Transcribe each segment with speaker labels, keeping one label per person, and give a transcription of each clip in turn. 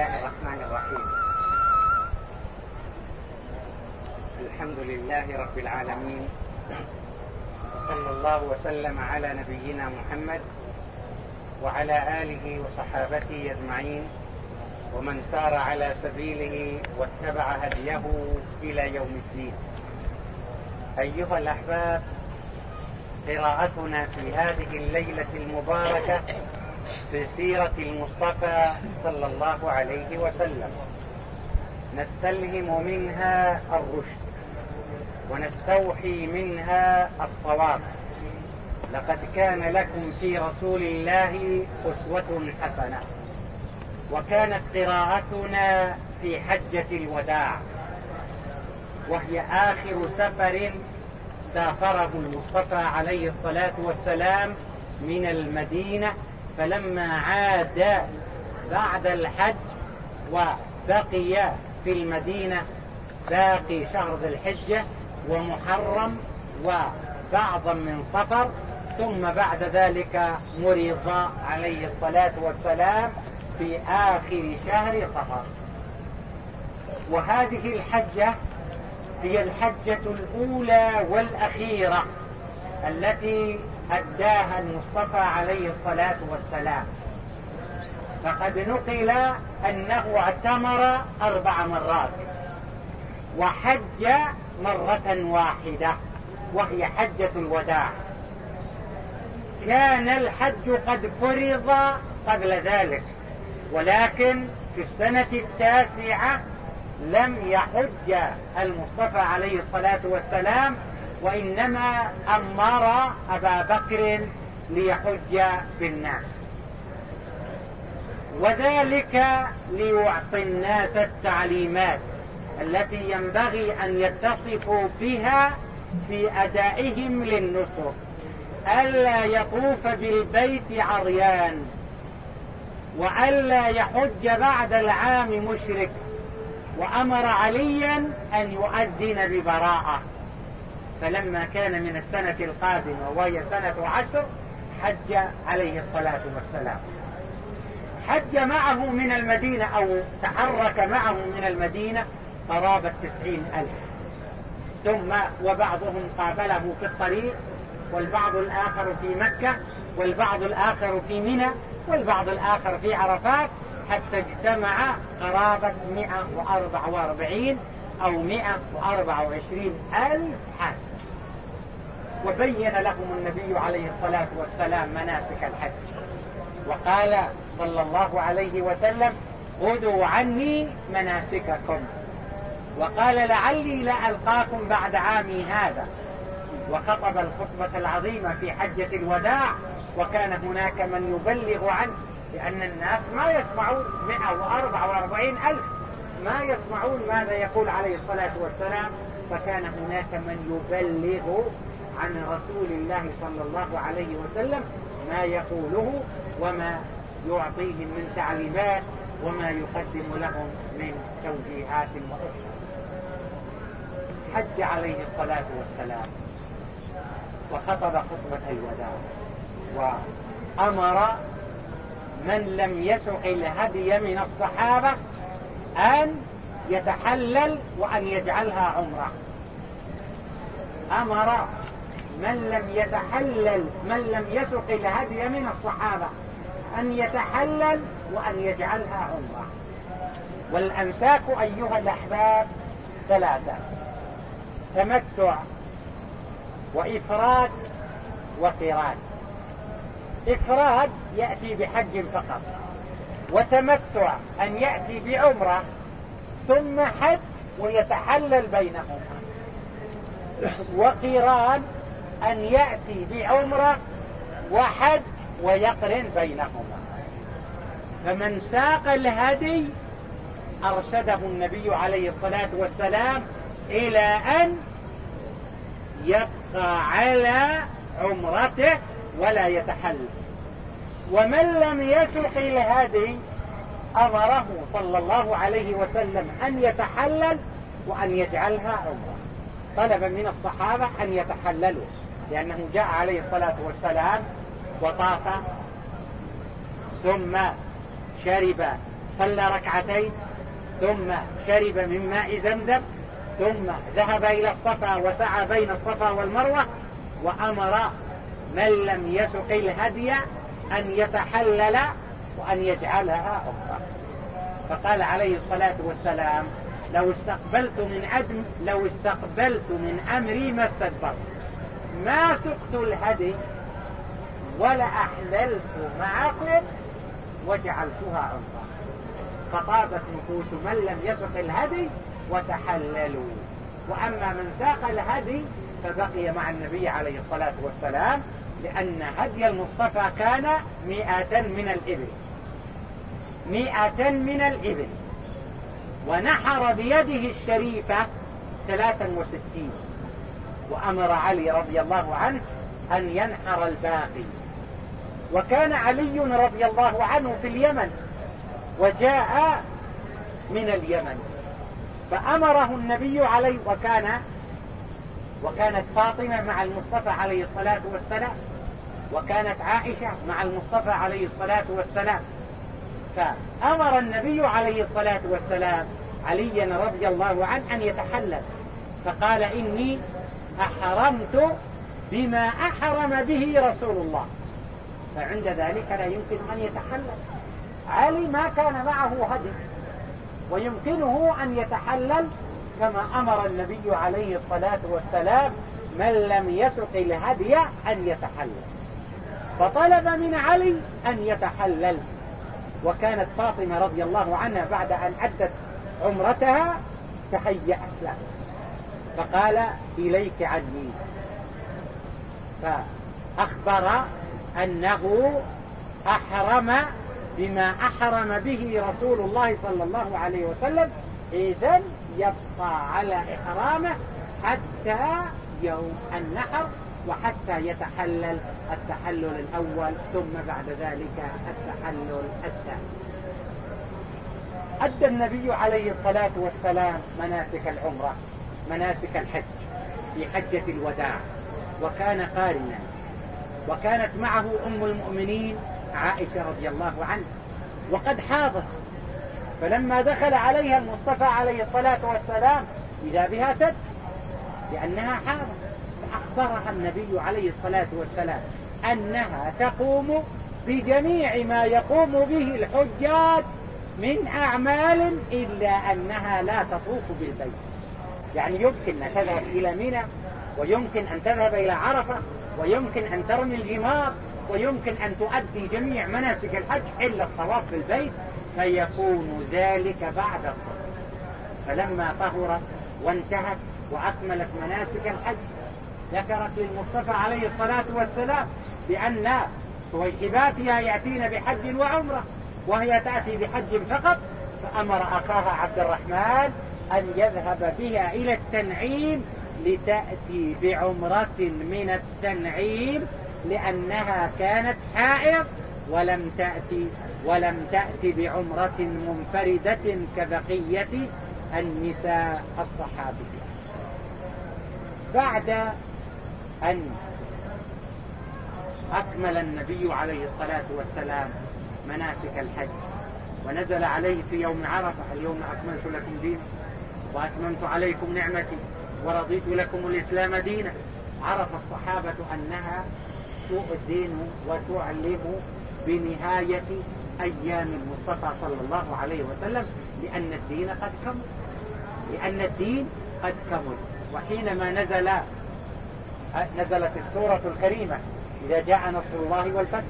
Speaker 1: الله الرحمن الرحيم. الحمد لله رب العالمين. صلى الله وسلم على نبينا محمد وعلى آله وصحابته أجمعين ومن سار على سبيله واتبع هديه إلى يوم الدين. أيها الأحباب قراءتنا في هذه الليلة المباركة في سيرة المصطفى صلى الله عليه وسلم. نستلهم منها الرشد ونستوحي منها الصواب. لقد كان لكم في رسول الله أسوة حسنة وكانت قراءتنا في حجة الوداع وهي آخر سفر سافره المصطفى عليه الصلاة والسلام من المدينة فلما عاد بعد الحج وبقي في المدينة باقي شهر ذي الحجة ومحرم وبعضا من صفر ثم بعد ذلك مرض عليه الصلاة والسلام في آخر شهر صفر وهذه الحجة هي الحجة الأولى والأخيرة التي أداها المصطفى عليه الصلاة والسلام. فقد نقل أنه اعتمر أربع مرات وحج مرة واحدة وهي حجة الوداع. كان الحج قد فرض قبل ذلك ولكن في السنة التاسعة لم يحج المصطفى عليه الصلاة والسلام وإنما أمر أبا بكر ليحج بالناس. وذلك ليعطي الناس التعليمات التي ينبغي أن يتصفوا بها في أدائهم للنصر. ألا يطوف بالبيت عريان وألا يحج بعد العام مشرك. وأمر عليا أن يؤذن ببراءة. فلما كان من السنة القادمة وهي سنة عشر حج عليه الصلاة والسلام. حج معه من المدينة أو تحرك معه من المدينة قرابة تسعين ألف. ثم وبعضهم قابله في الطريق والبعض الآخر في مكة والبعض الآخر في منى والبعض الآخر في عرفات حتى اجتمع قرابة 144 أو 124 ألف حاج. وبين لهم النبي عليه الصلاة والسلام مناسك الحج. وقال صلى الله عليه وسلم خذوا عني مناسككم. وقال لعلي لألقاكم بعد عامي هذا. وخطب الخطبة العظيمة في حجة الوداع وكان هناك من يبلغ عنه لأن الناس ما يسمعون 144 ألف ما يسمعون ماذا يقول عليه الصلاة والسلام. فكان هناك من يبلغ عن رسول الله صلى الله عليه وسلم ما يقوله وما يعطيهم من تعليمات وما يقدم لهم من توجيهات وإرشاد حج عليه الصلاة والسلام وخطب خطبة الوداع وأمر من لم يسق الهدي من الصحابة أن يتحلل وأن يجعلها عمرة. أمر من لم يتحلل من لم يسق الهدي من الصحابة أن يتحلل وأن يجعلها عمرة. والأمساك أيها الأحباب ثلاثة تمتع وإفراد وقران إفراد يأتي بحج فقط وتمتع أن يأتي بعمرة ثم حج ويتحلل بينهما. وقران أن يأتي بعمرة وحج ويقرن بينهما. فمن ساق الهدي أرشده النبي عليه الصلاة والسلام إلى أن يبقى على عمرته ولا يتحلل. ومن لم يسق الهدي أمره صلى الله عليه وسلم أن يتحلل وأن يجعلها عمرة. طلب من الصحابة أن يتحللوا. لأنه جاء عليه الصلاة والسلام وطاف ثم شرب صلى ركعتين ثم شرب من ماء زمزم ثم ذهب إلى الصفا وسعى بين الصفا والمروة وأمر من لم يسق الهدي أن يتحلل وأن يجعلها أخرى. فقال عليه الصلاة والسلام لو استقبلت من عدم لو استقبلت من أمري ما استدبرت. ما سقت الهدي ولا أحللت معكم وجعلتها عمرة فطابت نفوس من لم يسق الهدي وتحللوا. وأما من ساق الهدي فبقي مع النبي عليه الصلاة والسلام لأن هدي المصطفى كان مئة من الإبل. مئة من الإبل. ونحر بيده الشريفة ثلاثا وستين. وأمر علي رضي الله عنه أن ينحر الباقي. وكان علي رضي الله عنه في اليمن وجاء من اليمن. فأمره النبي عليه وكان وكانت فاطمة مع المصطفى عليه الصلاة والسلام وكانت عائشة مع المصطفى عليه الصلاة والسلام. فأمر النبي عليه الصلاة والسلام عليا رضي الله عنه أن يتحلل. فقال إني أحرمت بما أحرم به رسول الله. فعند ذلك لا يمكن أن يتحلل. علي ما كان معه هدي ويمكنه أن يتحلل كما أمر النبي عليه الصلاة والسلام من لم يسق الهدي أن يتحلل. فطلب من علي أن يتحلل. وكانت فاطمة رضي الله عنها بعد أن أدت عمرتها تهيأت له. فقال إليك عني فأخبر أنه أحرم بما أحرم به رسول الله صلى الله عليه وسلم إذا يبقى على إحرامه حتى يوم النحر وحتى يتحلل التحلل الأول ثم بعد ذلك التحلل الثاني. أدى النبي عليه الصلاة والسلام مناسك العمرة. مناسك الحج في حجة الوداع وكان قارنا وكانت معه أم المؤمنين عائشة رضي الله عنها وقد حاضت فلما دخل عليها المصطفى عليه الصلاة والسلام إذا بها تد لأنها حاضت فأخبرها النبي عليه الصلاة والسلام أنها تقوم بجميع ما يقوم به الحجاج من أعمال إلا أنها لا تطوف بالبيت. يعني يمكن أن تذهب إلى منى ويمكن أن تذهب إلى عرفة ويمكن أن ترمي الجمار ويمكن أن تؤدي جميع مناسك الحج إلا الطواف بالبيت فيكون ذلك بعد الطهر فلما طهرت وانتهت وأكملت مناسك الحج ذكرت للمصطفى عليه الصلاة والسلام بأن صويحباتها يأتين بحج وعمرة وهي تأتي بحج فقط فأمر أخاها عبد الرحمن أن يذهب بها إلى التنعيم لتأتي بعمرة من التنعيم لأنها كانت حائض ولم تأتي ولم تأتي بعمرة منفردة كبقية النساء الصحابية. بعد أن أكمل النبي عليه الصلاة والسلام مناسك الحج ونزل عليه في يوم عرفة اليوم أكملت لكم دينكم. وأتممت عليكم نعمتي ورضيت لكم الإسلام دينا. عرف الصحابة أنها تؤذن وتعلم بنهاية أيام المصطفى صلى الله عليه وسلم لأن الدين قد كمل. لأن الدين قد كمل. وحينما نزل نزلت السورة الكريمة إذا جاء نصر الله والفتح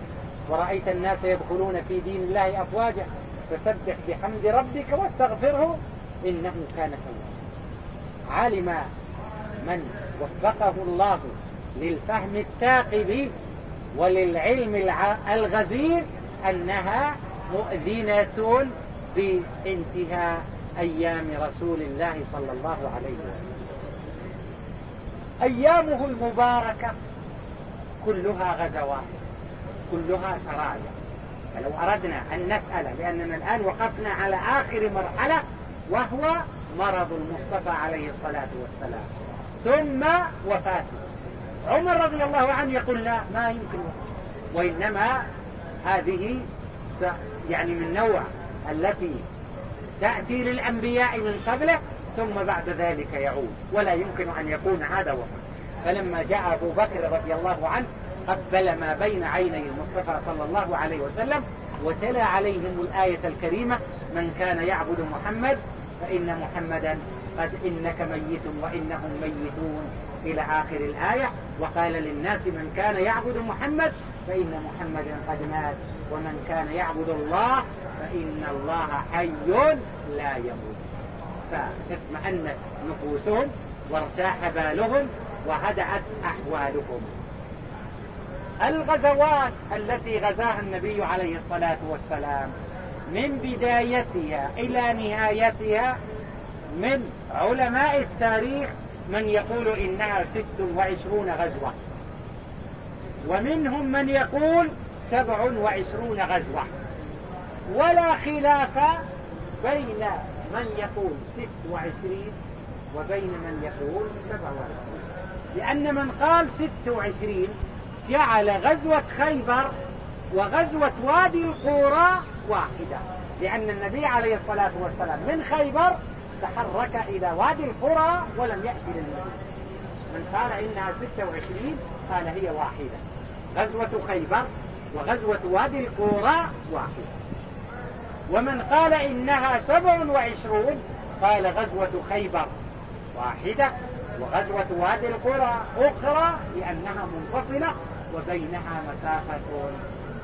Speaker 1: ورأيت الناس يدخلون في دين الله أفواجا فسبح بحمد ربك واستغفره إنه كان توابا علم من وفقه الله للفهم الثاقب وللعلم الغزير أنها مؤذنة بانتهاء أيام رسول الله صلى الله عليه وسلم. أيامه المباركة كلها غزوات كلها سرايا. فلو أردنا أن نسأل لأننا الآن وقفنا على آخر مرحلة وهو مرض المصطفى عليه الصلاة والسلام. ثم وفاته. عمر رضي الله عنه يقول لا ما يمكن وإنما هذه يعني من نوع التي تأتي للأنبياء من قبله ثم بعد ذلك يعود. ولا يمكن أن يكون هذا وقت فلما جاء أبو بكر رضي الله عنه قبل ما بين عيني المصطفى صلى الله عليه وسلم وتلا عليهم الآية الكريمة من كان يعبد محمد فإن محمدا قد إنك ميت وإنهم ميتون. إلى آخر الآية وقال للناس من كان يعبد محمد فإن محمدا قد مات ومن كان يعبد الله فإن الله حي لا يموت. فاطمأنت نفوسهم وارتاح بالهم وهدأت أحوالهم. الغزوات التي غزاها النبي عليه الصلاة والسلام من بدايتها إلى نهايتها من علماء التاريخ من يقول إنها ست وعشرون غزوة. ومنهم من يقول سبع وعشرون غزوة. ولا خلاف بين من يقول ست وعشرين وبين من يقول سبع وعشرين لأن من قال ست وعشرين جعل غزوة خيبر وغزوة وادي القورى واحدة لأن النبي عليه الصلاة والسلام من خيبر تحرك إلى وادي القرى ولم يأتي للمدينة. من قال إنها 26 قال هي واحدة. غزوة خيبر وغزوة وادي القرى واحدة. ومن قال إنها 27 قال غزوة خيبر واحدة وغزوة وادي القرى أخرى لأنها منفصلة وبينها مسافة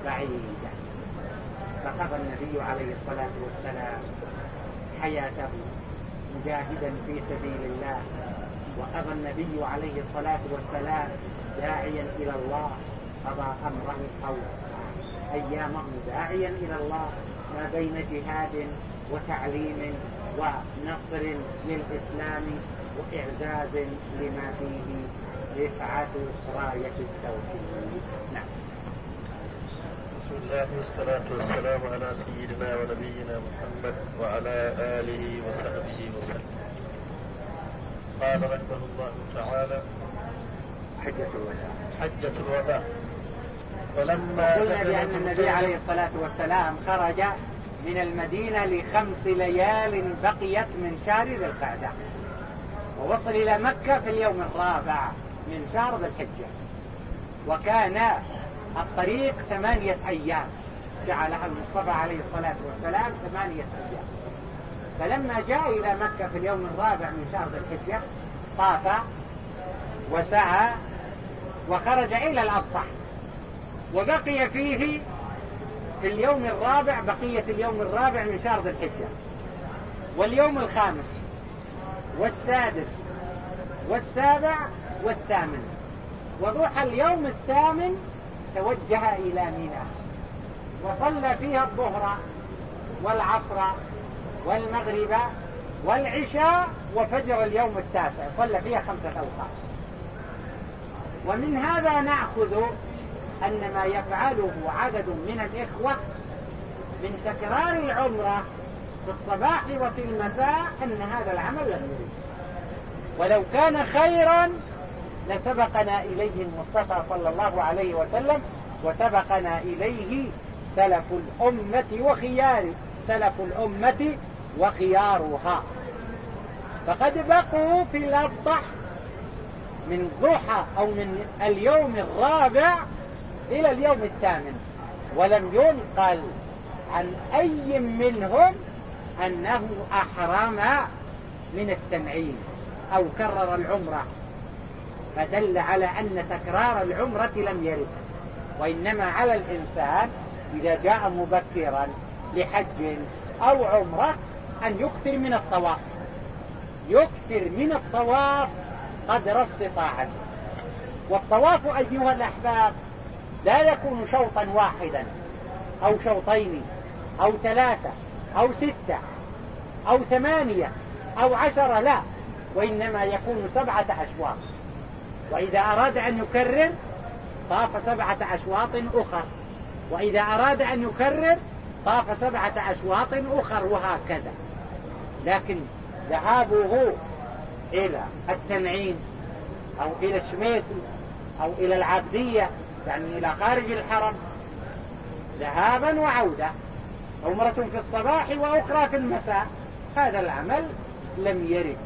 Speaker 1: بعيدة. فقضى النبي عليه الصلاة والسلام حياته مجاهدا في سبيل الله وقضى النبي عليه الصلاة والسلام داعيا إلى الله قضى أمره أو أيامه داعيا إلى الله ما بين جهاد وتعليم ونصر للإسلام وإعزاز لما فيه رفعة راية التوحيد. نعم.
Speaker 2: بسم الله والصلاة والسلام على سيدنا ونبينا محمد وعلى آله وصحبه وسلم. قال رحمه الله تعالى
Speaker 1: حجة الوداع.
Speaker 2: حجة الوداع. ولما
Speaker 1: قلنا بأن النبي عليه الصلاة والسلام خرج من المدينة لخمس ليال بقيت من شهر ذي القعدة. ووصل إلى مكة في اليوم الرابع من شهر ذي الحجة. وكان الطريق ثمانية أيام. جعلها المصطفى عليه الصلاة والسلام ثمانية أيام. فلما جاء إلى مكة في اليوم الرابع من شهر ذي الحجة طاف وسعى وخرج إلى الأبصح وبقي فيه في اليوم الرابع بقية اليوم الرابع من شهر ذي الحجة. واليوم الخامس والسادس والسابع والثامن. وضحى اليوم الثامن توجه إلى ميناء وصلى فيها الظهر والعصر والمغرب والعشاء وفجر اليوم التاسع. صلى فيها خمسة أوقات. ومن هذا نأخذ أن ما يفعله عدد من الإخوة من تكرار العمرة في الصباح وفي المساء أن هذا العمل لم يريد ولو كان خيرا لسبقنا إليه المصطفى صلى الله عليه وسلم وسبقنا إليه سلف الأمة وخيار سلف الأمة وخيارها. فقد بقوا في الأبطح من ضحى أو من اليوم الرابع إلى اليوم الثامن ولم ينقل عن أي منهم أنه أحرم من التنعيم أو كرر العمرة. فدل على أن تكرار العمرة لم يرد وإنما على الإنسان إذا جاء مبكرا لحج أو عمرة أن يكثر من الطواف. يكثر من الطواف قدر استطاعته والطواف أيها الأحباب لا يكون شوطا واحدا أو شوطين أو ثلاثة أو ستة أو ثمانية أو عشرة لا وإنما يكون سبعة أشواط. وإذا أراد أن يكرر طاف سبعة أشواط أخر. وإذا أراد أن يكرر طاف سبعة أشواط أخر وهكذا. لكن ذهابه إلى التنعيم أو إلى الشميسي أو إلى العبدية يعني إلى خارج الحرم ذهابا وعودة. عمرة في الصباح وأخرى في المساء. هذا العمل لم يرد.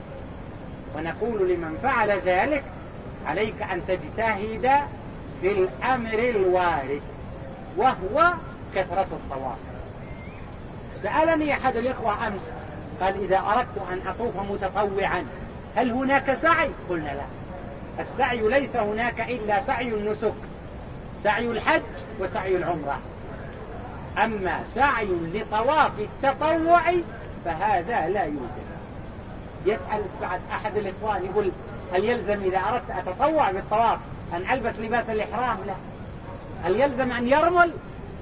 Speaker 1: ونقول لمن فعل ذلك عليك أن تجتهد في الأمر الوارد وهو كثرة الطواف. سألني أحد الإخوة أمس قال إذا أردت أن أطوف متطوعا هل هناك سعي؟ قلنا لا. السعي ليس هناك إلا سعي النسك سعي الحج وسعي العمرة. أما سعي لطواف التطوع فهذا لا يوجد. يسأل بعد أحد الإخوان يقول هل يلزم إذا أردت أتطوع بالطواف أن ألبس لباس الإحرام؟ لا. هل يلزم أن يرمل؟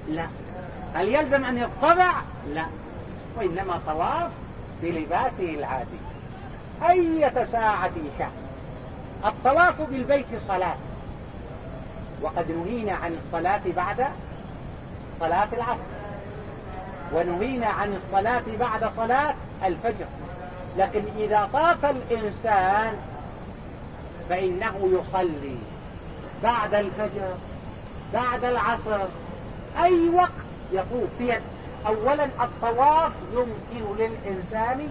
Speaker 1: لا. هل يلزم أن يطبع؟ لا. وإنما طواف بلباسه العادي. أية ساعة شاء. الطواف بالبيت صلاة. وقد نهينا عن الصلاة بعد صلاة العصر. ونهينا عن الصلاة بعد صلاة الفجر. لكن إذا طاف الإنسان فإنه يصلي بعد الفجر بعد العصر أي وقت يطوف فيه. أولا الطواف يمكن للإنسان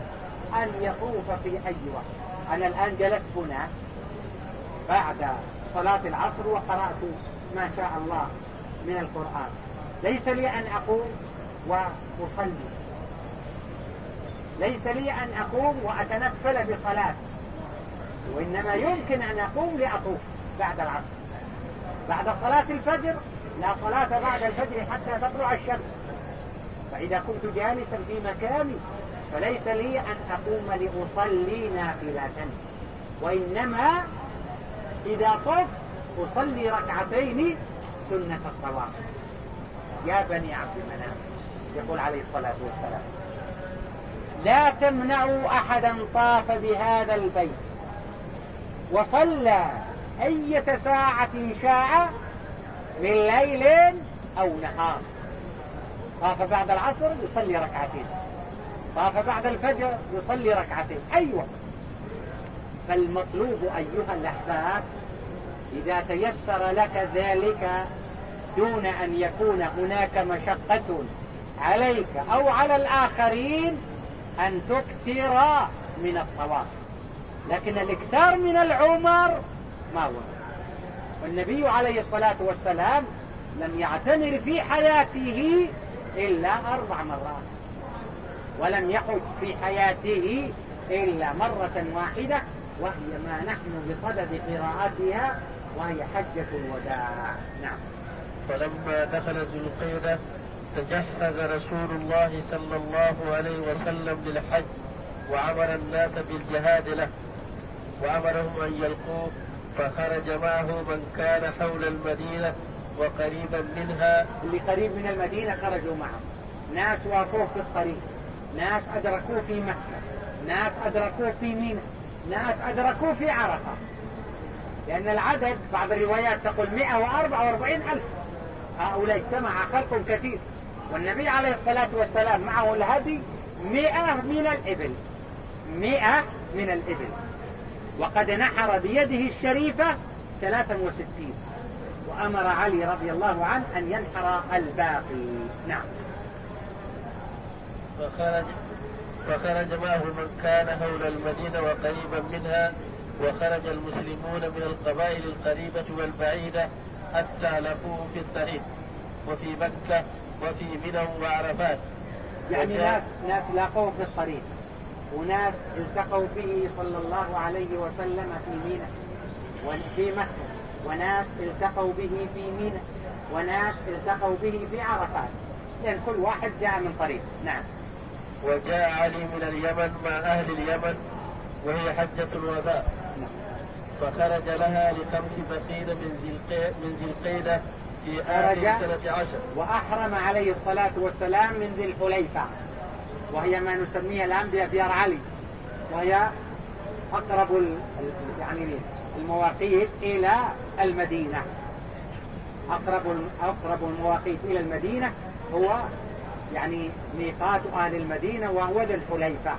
Speaker 1: أن يطوف في أي وقت. أنا الآن جلست هنا بعد صلاة العصر وقرأت ما شاء الله من القرآن. ليس لي أن أقوم وأصلي. ليس لي أن أقوم وأتنفل بصلاة. وإنما يمكن أن أقوم لأطوف بعد العصر. بعد صلاة الفجر لا صلاة بعد الفجر حتى تطلع الشمس. فإذا كنت جالسا في مكاني فليس لي أن أقوم لأصلي نافلة. وإنما إذا طفت أصلي ركعتين سنة الطواف. يا بني عبد المنام يقول عليه الصلاة والسلام. لا تمنعوا أحدا طاف بهذا البيت. وصلى أية ساعة شاء من ليل أو نهار. طاف بعد العصر يصلي ركعتين. طاف بعد الفجر يصلي ركعتين. أيوة. فالمطلوب أيها الأحباب إذا تيسر لك ذلك دون أن يكون هناك مشقة عليك أو على الآخرين أن تكثر من الطواف. لكن الإكثار من العمر ما هو؟ والنبي عليه الصلاة والسلام لم يعتمر في حياته إلا أربع مرات ولم يحج في حياته إلا مرة واحدة وهي ما نحن بصدد قراءتها وهي حجة الوداع. نعم.
Speaker 2: فلما دخل ذو القيدة تجهز رسول الله صلى الله عليه وسلم للحج وأمر الناس بالجهاد له وأمرهم أن يلقوه فخرج معه من كان حول المدينة وقريبا منها.
Speaker 1: اللي قريب من المدينة خرجوا معه. ناس وافوه في الطريق ناس أدركوه في مكة ناس أدركوه في ميناء ناس أدركوه في عرفة. لأن العدد بعض الروايات تقول 144 ألف. هؤلاء اجتمع خلق كثير. والنبي عليه الصلاة والسلام معه الهدي مئة من الإبل. مئة من الإبل. وقد نحر بيده الشريفة ثلاثا وستين. وأمر علي رضي الله عنه أن ينحر الباقي. نعم.
Speaker 2: فخرج فخرج معه من كان حول المدينة وقريبا منها وخرج المسلمون من القبائل القريبة والبعيدة حتى لقوه في الطريق وفي مكة وفي منى وعرفات.
Speaker 1: يعني ناس ناس لاقوه في الطريق وناس التقوا به صلى الله عليه وسلم في منى. وفي مكة. وناس التقوا به في منى. وناس التقوا به في عرفات. لأن كل واحد جاء من طريق نعم.
Speaker 2: وجاء علي من اليمن مع أهل اليمن وهي حجة الوداع نعم. فخرج لها لخمس بقين من ذي من ذي القيدة في آخر سنة عشر.
Speaker 1: وأحرم عليه الصلاة والسلام من ذي الحليفة. وهي ما نسميها الآن بأبيار علي. وهي أقرب يعني المواقيت إلى المدينة. أقرب أقرب المواقيت إلى المدينة هو يعني ميقات أهل المدينة وهو ذي الحليفة.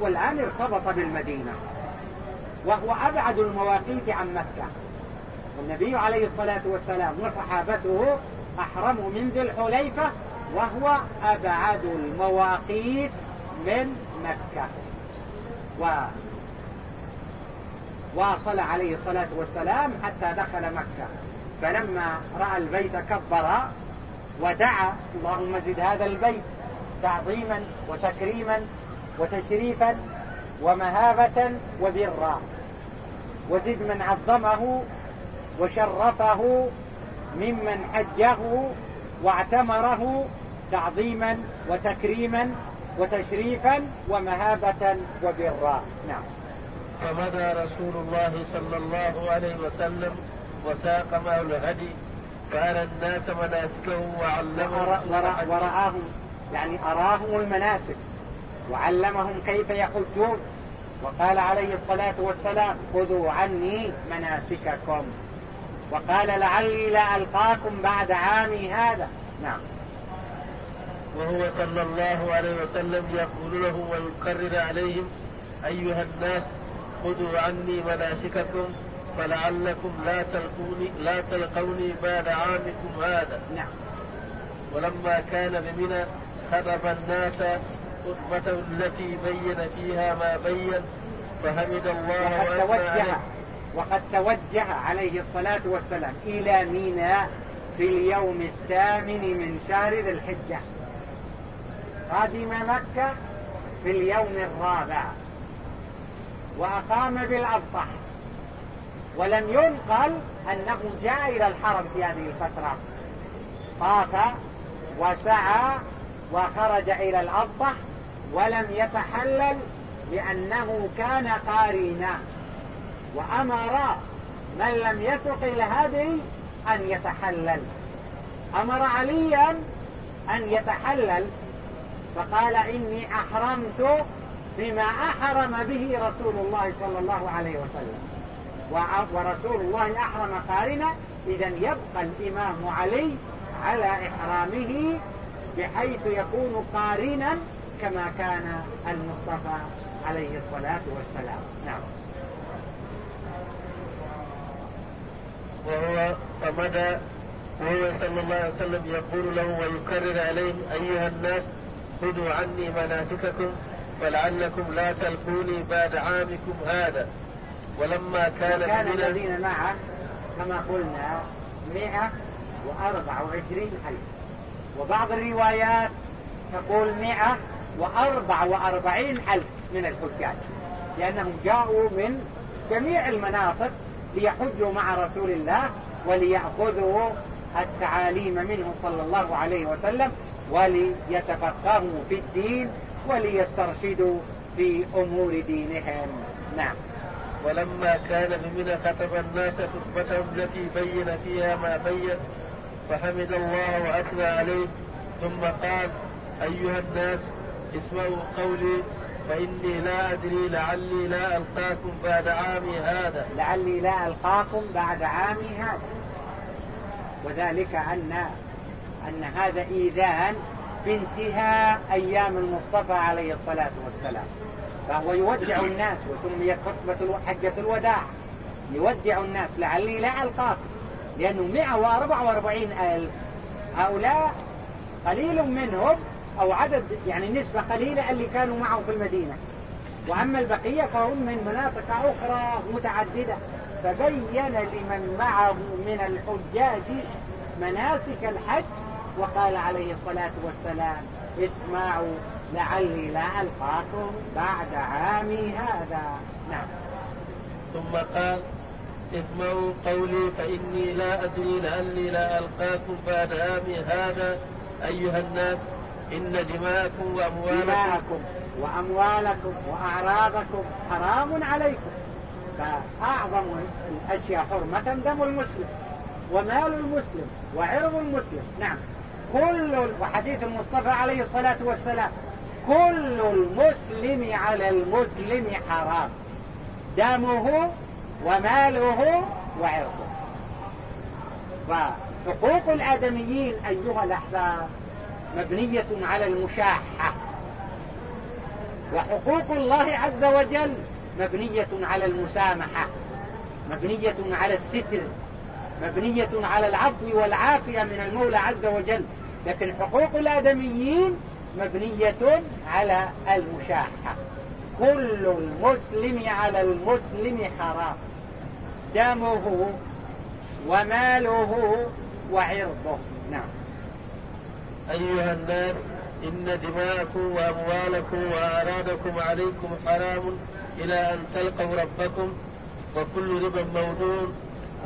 Speaker 1: والآن ارتبط بالمدينة. وهو أبعد المواقيت عن مكة. والنبي عليه الصلاة والسلام وصحابته أحرموا من ذي الحليفة وهو أبعد المواقيت من مكة. وواصل عليه الصلاة والسلام حتى دخل مكة. فلما رأى البيت كبر ودعا اللهم زد هذا البيت تعظيما وتكريما وتشريفا ومهابة وبرا. وزد من عظمه وشرفه ممن حجه واعتمره تعظيما وتكريما وتشريفا ومهابة وبرا. نعم.
Speaker 2: فمدى رسول الله صلى الله عليه وسلم وساق معه الهدي فأرى الناس مناسكهم وعلمهم
Speaker 1: ورآهم يعني أراهم المناسك وعلمهم كيف يحجون. وقال عليه الصلاة والسلام خذوا عني مناسككم. وقال لعلي لا ألقاكم بعد عامي هذا. نعم.
Speaker 2: وهو صلى الله عليه وسلم يقول له ويكرر عليهم أيها الناس خذوا عني مناسككم فلعلكم لا تلقوني لا تلقوني بعد عامكم هذا.
Speaker 1: نعم.
Speaker 2: ولما كان بمنى خطب الناس خطبته التي بين فيها ما بين فحمد الله
Speaker 1: وقد توجه. وقد توجه عليه الصلاة والسلام إلى ميناء في اليوم الثامن من شهر ذي الحجة. قدم مكة في اليوم الرابع. وأقام بالأبطح ولم ينقل أنه جاء إلى الحرم في هذه الفترة. طاف وسعى وخرج إلى الأبطح ولم يتحلل لأنه كان قارينا وأمر من لم يسق الهدي أن يتحلل. أمر عليا أن يتحلل. فقال إني أحرمت بما أحرم به رسول الله صلى الله عليه وسلم. ورسول الله أحرم قارنا إذا يبقى الإمام علي على إحرامه بحيث يكون قارنا كما كان المصطفى عليه الصلاة والسلام. نعم.
Speaker 2: وهو فمدى وهو صلى الله عليه وسلم يقول له ويكرر عليهم أيها الناس خذوا عني مناسككم فلعلكم لا تلقوني بعد عامكم هذا. ولما كان
Speaker 1: كان الذين معه كما قلنا 124 ألف. وبعض الروايات تقول 144 ألف من الحجاج لأنهم جاءوا من جميع المناطق ليحجوا مع رسول الله وليأخذوا التعاليم منه صلى الله عليه وسلم وليتفقهوا في الدين وليسترشدوا في أمور دينهم. نعم.
Speaker 2: ولما كان بمنى كتب الناس خطبتهم التي بين فيها ما بين فحمد الله وأثنى عليه ثم قال أيها الناس اسمعوا قولي فإني لا أدري لعلي لا ألقاكم بعد عامي هذا.
Speaker 1: لعلي لا ألقاكم بعد عامي هذا. وذلك أن أن هذا إيذان بانتهاء أيام المصطفى عليه الصلاة والسلام. فهو يودع الناس وسميت خطبة حجة الوداع. يودع الناس لعلي لا ألقاكم. لأنه 144 ألف. هؤلاء قليل منهم أو عدد يعني نسبة قليلة اللي كانوا معه في المدينة. وأما البقية فهم من مناطق أخرى متعددة. فبين لمن معه من الحجاج مناسك الحج وقال عليه الصلاة والسلام اسمعوا لعلي لا ألقاكم بعد عامي هذا. نعم.
Speaker 2: ثم قال اسمعوا قولي فإني لا أدري لعلي لا ألقاكم بعد عامي هذا أيها الناس. إن دماءكم وأموالكم
Speaker 1: دماءكم وأموالكم وأعراضكم حرام عليكم. فأعظم الأشياء حرمة دم المسلم ومال المسلم وعرض المسلم. نعم. كل وحديث المصطفى عليه الصلاة والسلام كل المسلم على المسلم حرام. دمه وماله وعرضه. فحقوق الآدميين أيها الأحباب مبنية على المشاحة. وحقوق الله عز وجل مبنية على المسامحة مبنية على الستر مبنية على العفو والعافية من المولى عز وجل. لكن حقوق الآدميين مبنية على المشاحة. كل المسلم على المسلم حرام. دمه وماله وعرضه. نعم.
Speaker 2: أيها الناس إن دماءكم وأموالكم وأعراضكم عليكم حرام إلى أن تلقوا ربكم وكل ربا موضوع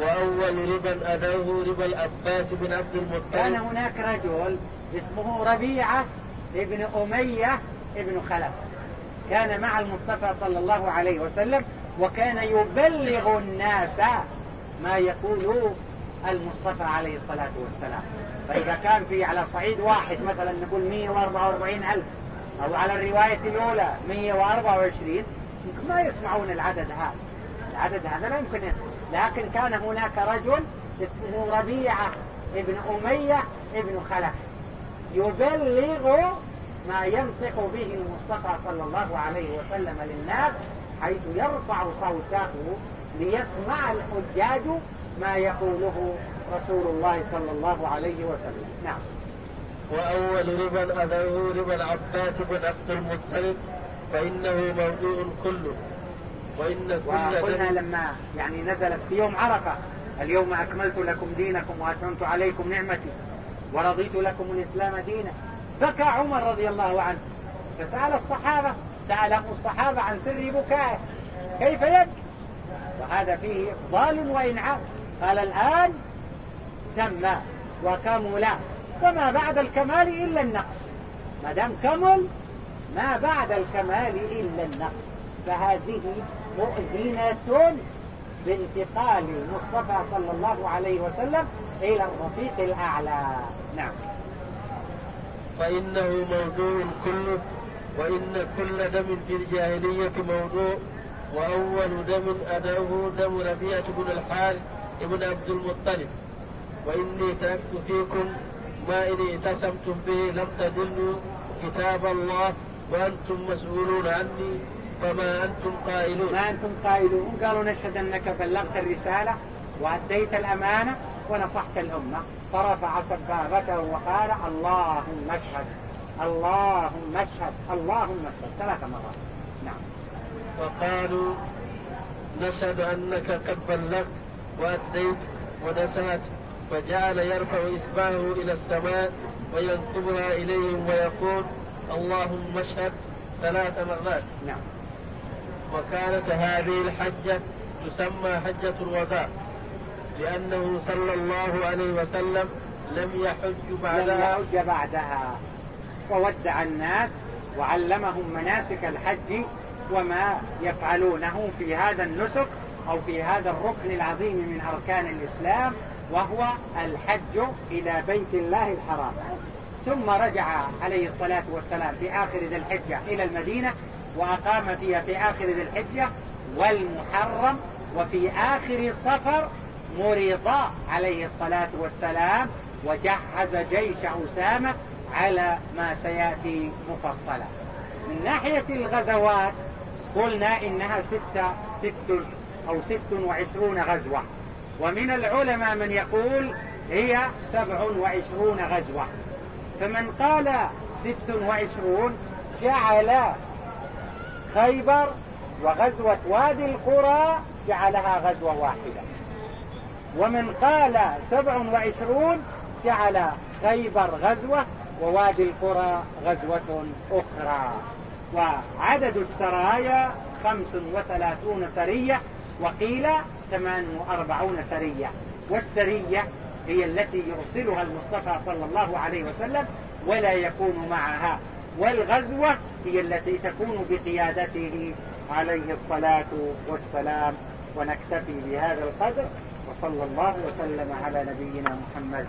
Speaker 2: وأول ربا أداه ربا العباس بن عبد المطلب.
Speaker 1: كان هناك رجل اسمه ربيعة ابن أمية ابن خلف. كان مع المصطفى صلى الله عليه وسلم وكان يبلغ الناس ما يقول المصطفى عليه الصلاة والسلام. فإذا كان في على صعيد واحد مثلا نقول 144 ألف أو على الرواية الأولى 124 ما يسمعون العدد هذا. العدد هذا لا يمكن لكن كان هناك رجل اسمه ربيعة ابن أمية ابن خلف يبلغ ما ينطق به المصطفى صلى الله عليه وسلم للناس حيث يرفع صوته ليسمع الحجاج ما يقوله رسول الله صلى الله عليه وسلم. نعم.
Speaker 2: وأول ربا أذاه ربا العباس بن عبد المطلب فإنه موضوع كله.
Speaker 1: وإن كل وقلنا لما يعني نزلت في يوم عرفة اليوم أكملت لكم دينكم وأتممت عليكم نعمتي ورضيت لكم الإسلام دينا. بكى عمر رضي الله عنه فسأل الصحابة سأله الصحابة عن سر بكائه كيف يبكي؟ وهذا فيه ظالم وإنعام قال الآن تم وكمل. وما بعد الكمال إلا النقص. ما دام كمل ما بعد الكمال إلا النقص. فهذه مؤذنة بانتقال المصطفى صلى الله عليه وسلم إلى الرفيق الأعلى. نعم.
Speaker 2: فإنه موضوع كله وإن كل دم في الجاهلية موضوع وأول دم أداه دم ربيعة بن الحارث بن عبد المطلب. وإني تركت فيكم ما إن اعتصمتم به لم تدلوا كتاب الله وأنتم مسؤولون عني فما أنتم قائلون.
Speaker 1: ما أنتم قائلون؟ قالوا نشهد أنك بلغت الرسالة وأديت الأمانة ونصحت الأمة. فرفع سبابته وقال اللهم اشهد اللهم اشهد اللهم اشهد. ثلاث مرات. نعم.
Speaker 2: وقالوا نشهد أنك قد بلغت وأديت ونسأت فجعل يرفع إصبعه إلى السماء وينقبها إليهم ويقول اللهم اشهد ثلاث مرات.
Speaker 1: نعم.
Speaker 2: وكانت هذه الحجة تسمى حجة الوداع لأنه صلى الله عليه وسلم لم يحج بعدها.
Speaker 1: لم يحج بعدها. وودع الناس وعلمهم مناسك الحج وما يفعلونه في هذا النسك أو في هذا الركن العظيم من أركان الإسلام وهو الحج إلى بيت الله الحرام. ثم رجع عليه الصلاة والسلام في آخر ذي الحجة إلى المدينة وأقام فيها في آخر ذي الحجة والمحرم وفي آخر صفر مرض عليه الصلاة والسلام وجهز جيش أسامة على ما سيأتي مفصلا. من ناحية الغزوات قلنا إنها ستة ست أو ست وعشرون غزوة. ومن العلماء من يقول هي سبع وعشرون غزوة. فمن قال ست وعشرون جعل خيبر وغزوة وادي القرى جعلها غزوة واحدة. ومن قال سبع وعشرون جعل خيبر غزوة ووادي القرى غزوة أخرى. وعدد السرايا خمس وثلاثون سرية. وقيل ثمان وأربعون سرية. والسرية هي التي يرسلها المصطفى صلى الله عليه وسلم ولا يكون معها. والغزوة هي التي تكون بقيادته عليه الصلاة والسلام. ونكتفي بهذا القدر وصلى الله وسلم على نبينا محمد.